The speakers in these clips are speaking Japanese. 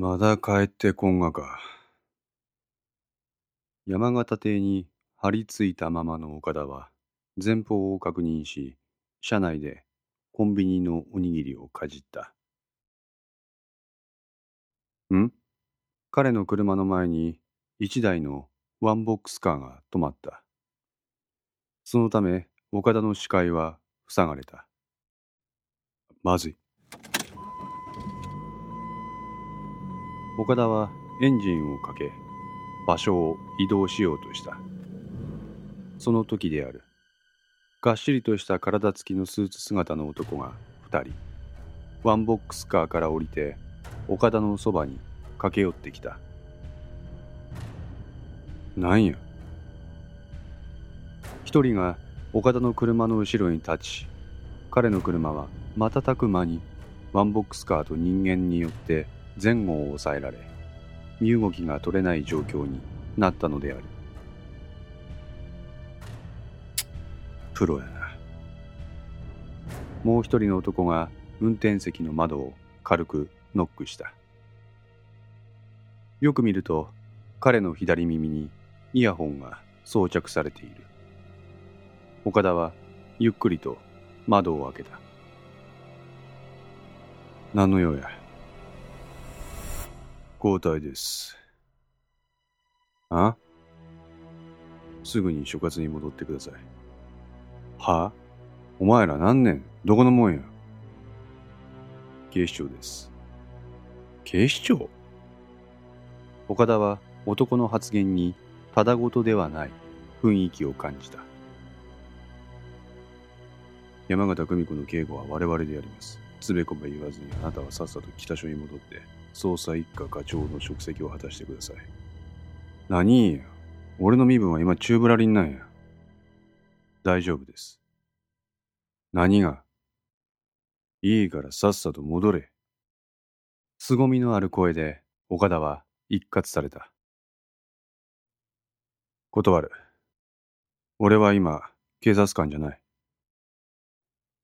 まだ帰ってこんがか。山形邸に張り付いたままの岡田は前方を確認し、車内でコンビニのおにぎりをかじった。ん？彼の車の前に一台のワンボックスカーが止まった。そのため岡田の視界は塞がれた。まずい。岡田はエンジンをかけ場所を移動しようとした。その時である。がっしりとした体つきのスーツ姿の男が2人。ワンボックスカーから降りて岡田のそばに駆け寄ってきた。なんや？一人が岡田の車の後ろに立ち彼の車は瞬く間にワンボックスカーと人間によって前後を抑えられ身動きが取れない状況になったのである。プロやな。もう一人の男が運転席の窓を軽くノックした。よく見ると彼の左耳にイヤホンが装着されている。岡田はゆっくりと窓を開けた。何の用や。交代です。あ？すぐに所轄に戻ってください。は？お前ら何年？どこのもんや？警視庁です。警視庁？岡田は男の発言にただごとではない雰囲気を感じた。山形久美子の警護は我々でやります。つべこべ言わずにあなたはさっさと北署に戻って捜査一課課長の職責を果たしてください。何や？俺の身分は今宙ぶらりんなんや。大丈夫です。何が？いいからさっさと戻れ。凄みのある声で岡田は一括された。断る。俺は今、警察官じゃない。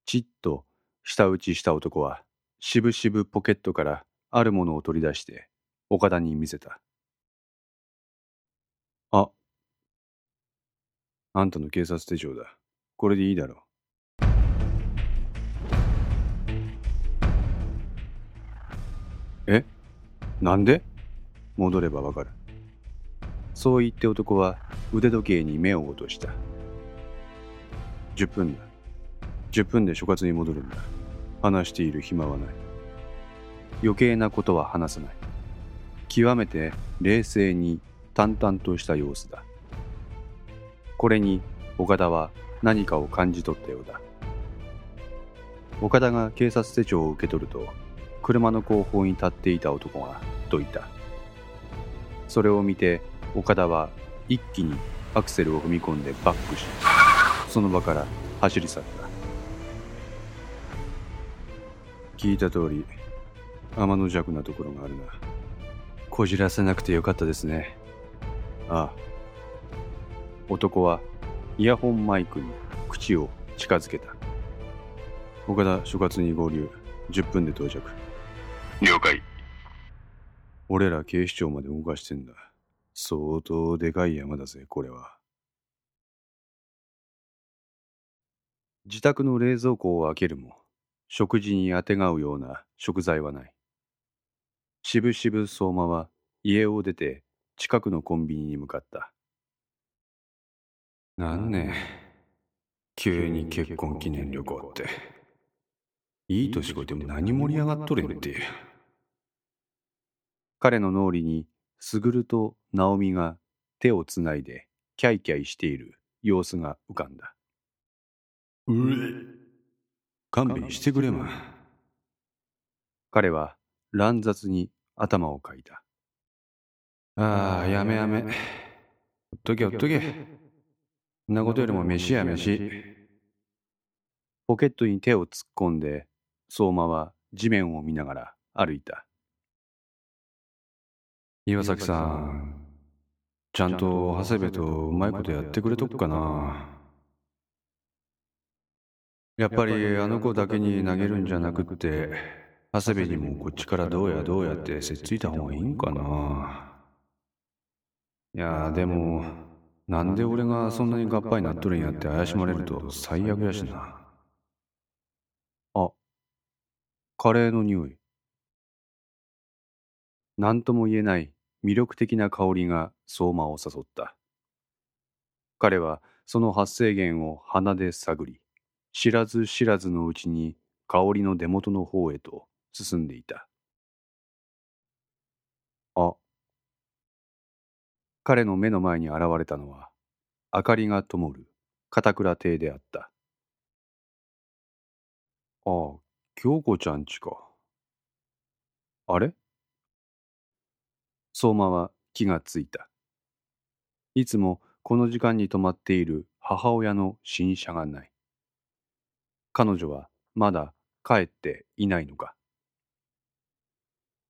ちっと舌打ちした男は、しぶしぶポケットからあるものを取り出して岡田に見せた。あ、あんたの警察手帳だ。これでいいだろう。え？なんで？戻ればわかる。そう言って男は腕時計に目を落とした。10分だ。10分で所轄に戻るんだ。話している暇はない。余計なことは話さない。極めて冷静に淡々とした様子だ。これに岡田は何かを感じ取ったようだ。岡田が警察手帳を受け取ると車の後方に立っていた男がどいた。それを見て岡田は一気にアクセルを踏み込んでバックしその場から走り去った。聞いた通り天の弱なところがあるな。こじらせなくてよかったですね。ああ。男はイヤホンマイクに口を近づけた。岡田所轄に合流。10分で到着。了解。俺ら警視庁まで動かしてんだ。相当でかい山だぜ、これは。自宅の冷蔵庫を開けるも、食事にあてがうような食材はない。しぶしぶ相馬は家を出て近くのコンビニに向かった。なんね急に結婚記念旅行って。いい年こいても何盛り上がっとれんって。彼の脳裏に、すぐると直美が手をつないでキャイキャイしている様子が浮かんだ。うえ勘弁してくれま。彼は乱雑に頭をかいた。ああ、やめやめ。ほっとけほっとけ。そんなことよりも飯や飯。ポケットに手を突っ込んで、相馬は地面を見ながら歩いた。岩崎さん、ちゃんと長谷部とうまいことやってくれとくかな。やっぱりあの子だけに投げるんじゃなくって、長谷部にもこっちからどうやどうやってせっついた方がいいんかな。いやでもなんで俺がそんなに合敗なっとるんやって怪しまれると最悪やしな。あカレーの匂い。何とも言えない魅力的な香りが相馬を誘った。彼はその発生源を鼻で探り知らず知らずのうちに香りの出元の方へと進んでいた。あ。彼の目の前に現れたのは明かりが灯る片倉亭であった。ああ京子ちゃんちか。あれ？相馬は気がついた。いつもこの時間に泊まっている母親の新車がない。彼女はまだ帰っていないのか。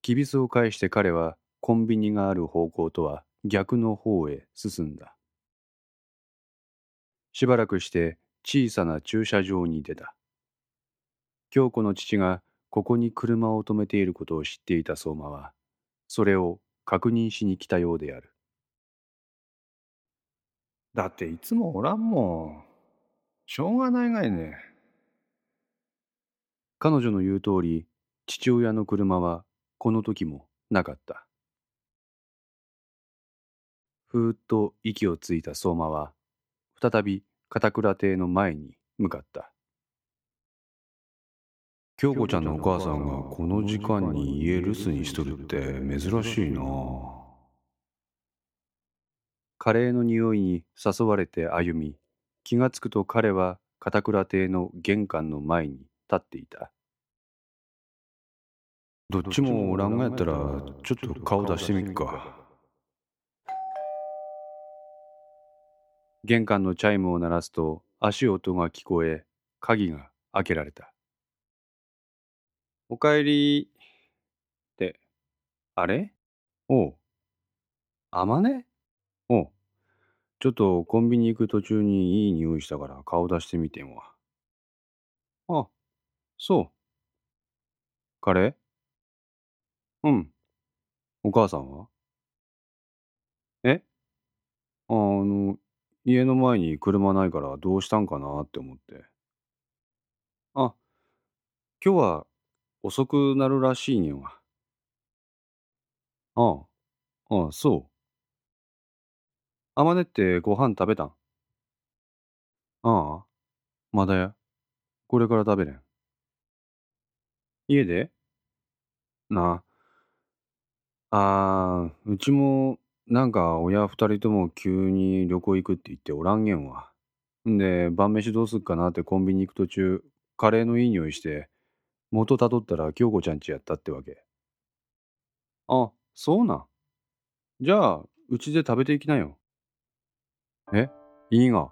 きびすを返して彼はコンビニがある方向とは逆の方へ進んだ。しばらくして小さな駐車場に出た。京子の父がここに車を止めていることを知っていた相馬はそれを確認しに来たようである。だっていつもおらんもん。しょうがないがいね。彼女の言う通り父親の車はこの時もなかった。ふーっと息をついた相馬は再び片倉邸の前に向かった。京子ちゃんのお母さんがこの時間に家留守にしとるって珍しいな。カレーの匂いに誘われて歩み気がつくと彼は片倉邸の玄関の前に立っていたどっちもおらんがやったらちょっと顔出してみっか。玄関のチャイムを鳴らすと足音が聞こえ鍵が開けられた。おかえりってあれ？おう。あまね？おう。ちょっとコンビニ行く途中にいい匂いしたから顔出してみてんわ。あそう。カレーうん。お母さんは？え？あの、家の前に車ないからどうしたんかなって思って。あ、今日は遅くなるらしいねんわ。ああ、ああ、そう。あまねってご飯食べたん？ああ、まだや。これから食べれん。家で？なあ。ああ、うちも、なんか親二人とも急に旅行行くって言っておらんげんわ。んで、晩飯どうすっかなってコンビニ行く途中、カレーのいい匂いして、元たどったら京子ちゃんちやったってわけ。あ、そうなん。じゃあ、うちで食べていきなよ。え？いいが。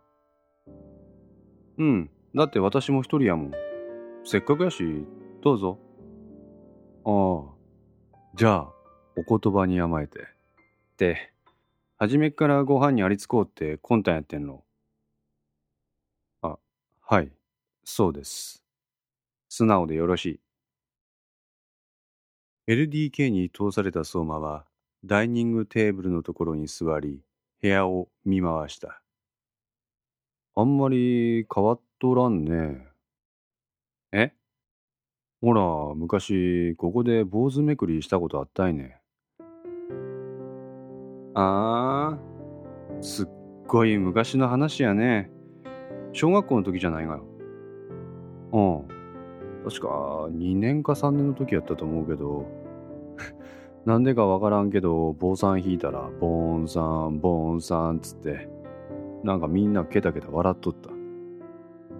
うん、だって私も一人やもん。せっかくやし、どうぞ。ああ、じゃあ、お言葉に甘えて。って、初めからご飯にありつこうって魂胆やってんの？あ、はい、そうです。素直でよろしい。LDK に通された相馬は、ダイニングテーブルのところに座り、部屋を見回した。あんまり変わっとらんね。え？ほら、昔、ここで坊主めくりしたことあったいね。ああ、すっごい昔の話やね。小学校の時じゃないがよ。うん。確か2年か3年の時やったと思うけど、なんでかわからんけど、坊さん弾いたら、ボーンさん、ボーンさんつって、なんかみんなケタケタ笑っとった。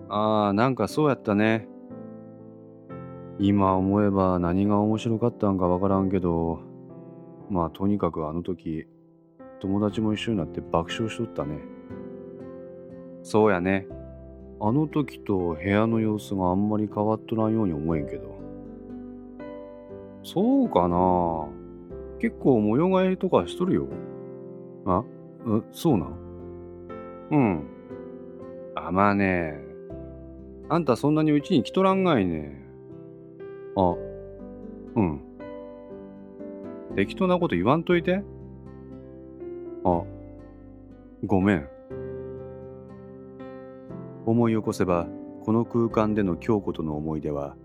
ああ、なんかそうやったね。今思えば何が面白かったんかわからんけど、まあとにかくあの時、友達も一緒になって爆笑しとったね。そうやね。あの時と部屋の様子があんまり変わっとらんように思えんけど。そうかな結構模様替えとかしとるよ。あ？うそうなん？うん。あ、まあね。あんたそんなにうちに来とらんがいね。あ、うん。適当なこと言わんといて。あ、ごめん。思い起こせば、この空間での京子との思い出は、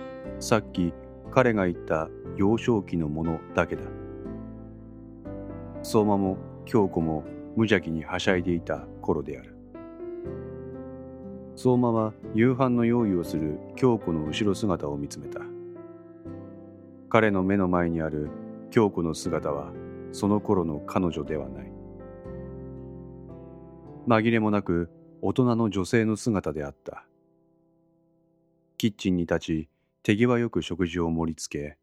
さっき彼が言った幼少期のものだけだ。相馬も京子も無邪気にはしゃいでいた頃である。相馬は夕飯の用意をする京子の後ろ姿を見つめた。彼の目の前にある京子の姿はその頃の彼女ではない。紛れもなく大人の女性の姿であった。キッチンに立ち手際よく食事を盛り付け、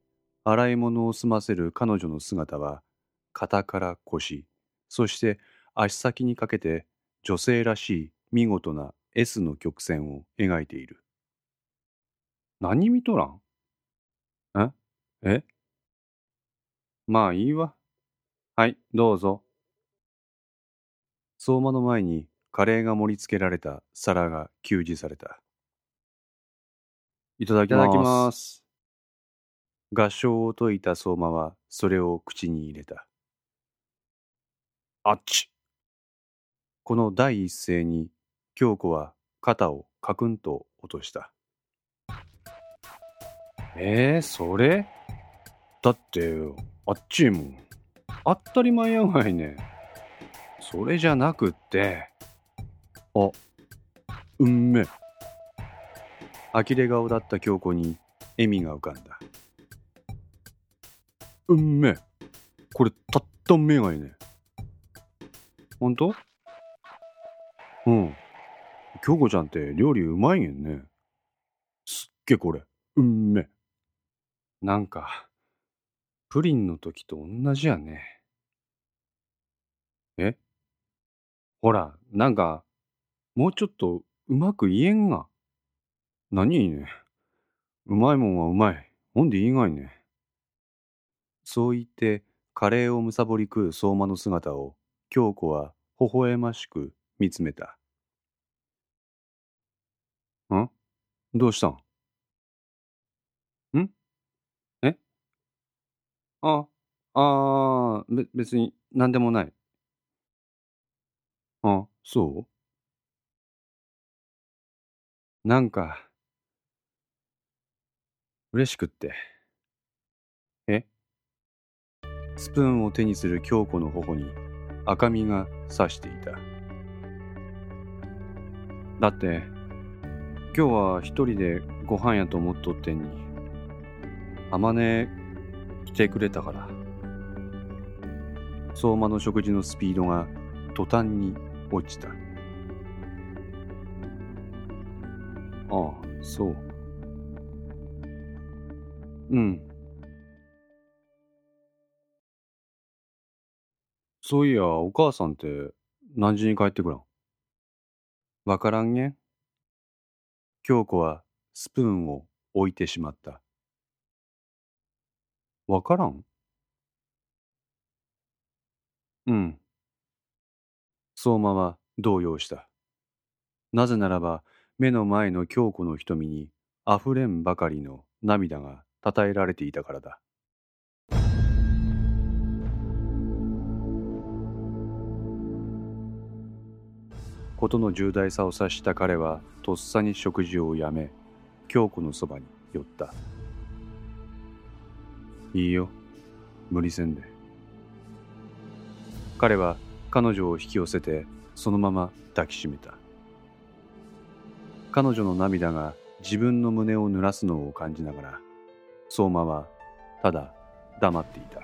洗い物を済ませる彼女の姿は肩から腰、そして足先にかけて女性らしい見事な S の曲線を描いている。何見とらん？え？え？まあいいわ。はい、どうぞ。相馬の前にカレーが盛り付けられた皿が給仕された。いただきます。合唱を解いた相馬はそれを口に入れた。あっち。この第一声に京子は肩をカクンと落とした。えー、それ？だって、あっちもん。当たり前やがいね。それじゃなくって、あ、うんめ。呆れ顔だった京子に笑みが浮かんだ。うんめ。これたっためがいね。ほんとうん。京子ちゃんって料理うまいんね。すっげこれ。うんめ。なんか、プリンの時と同じやね。えほら、なんか、もうちょっとうまく言えんが。何いいね。うまいもんはうまい。ほんでいいがいね。そう言って、カレーをむさぼり食う相馬の姿を、京子は微笑ましく見つめた。ん？どうしたん？ん？え？あ、あー、べ、別に何でもない。あ、そう？なんか、嬉しくって。え？スプーンを手にする京子の頬に赤みがさしていた。だって、今日は一人でご飯やと思っとってんに、あまね来てくれたから。相馬の食事のスピードが途端に落ちた。ああ、そう。うん。そういや、お母さんって何時に帰ってくらん？わからんげん京子はスプーンを置いてしまった。わからん？うん。相馬は動揺した。なぜならば、目の前の京子の瞳に溢れんばかりの涙がたたえられていたからだ。ことの重大さを察した彼はとっさに食事をやめ京子のそばに寄ったいいよ無理せんで彼は彼女を引き寄せてそのまま抱きしめた。彼女の涙が自分の胸を濡らすのを感じながら相馬はただ黙っていた。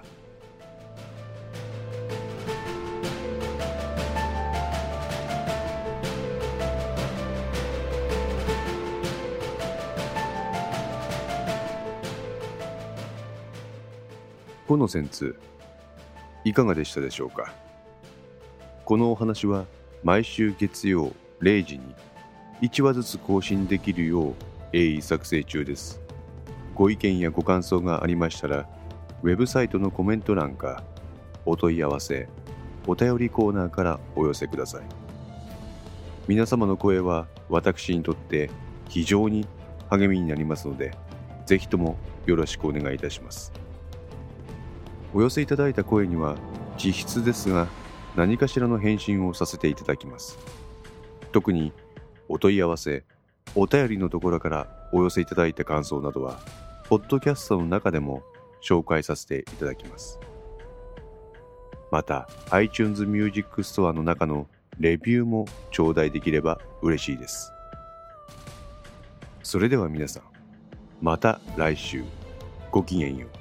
この戦通いかがでしたでしょうか？このお話は毎週月曜0時に1話ずつ更新できるよう鋭意作成中です。ご意見やご感想がありましたらウェブサイトのコメント欄かお問い合わせお便りコーナーからお寄せください。皆様の声は私にとって非常に励みになりますのでぜひともよろしくお願いいたします。お寄せいただいた声には実質ですが何かしらの返信をさせていただきます。特にお問い合わせお便りのところからお寄せいただいた感想などはポッドキャストの中でも紹介させていただきます。また iTunes Music Store の中のレビューも頂戴できれば嬉しいです。それでは皆さんまた来週。ごきげんよう。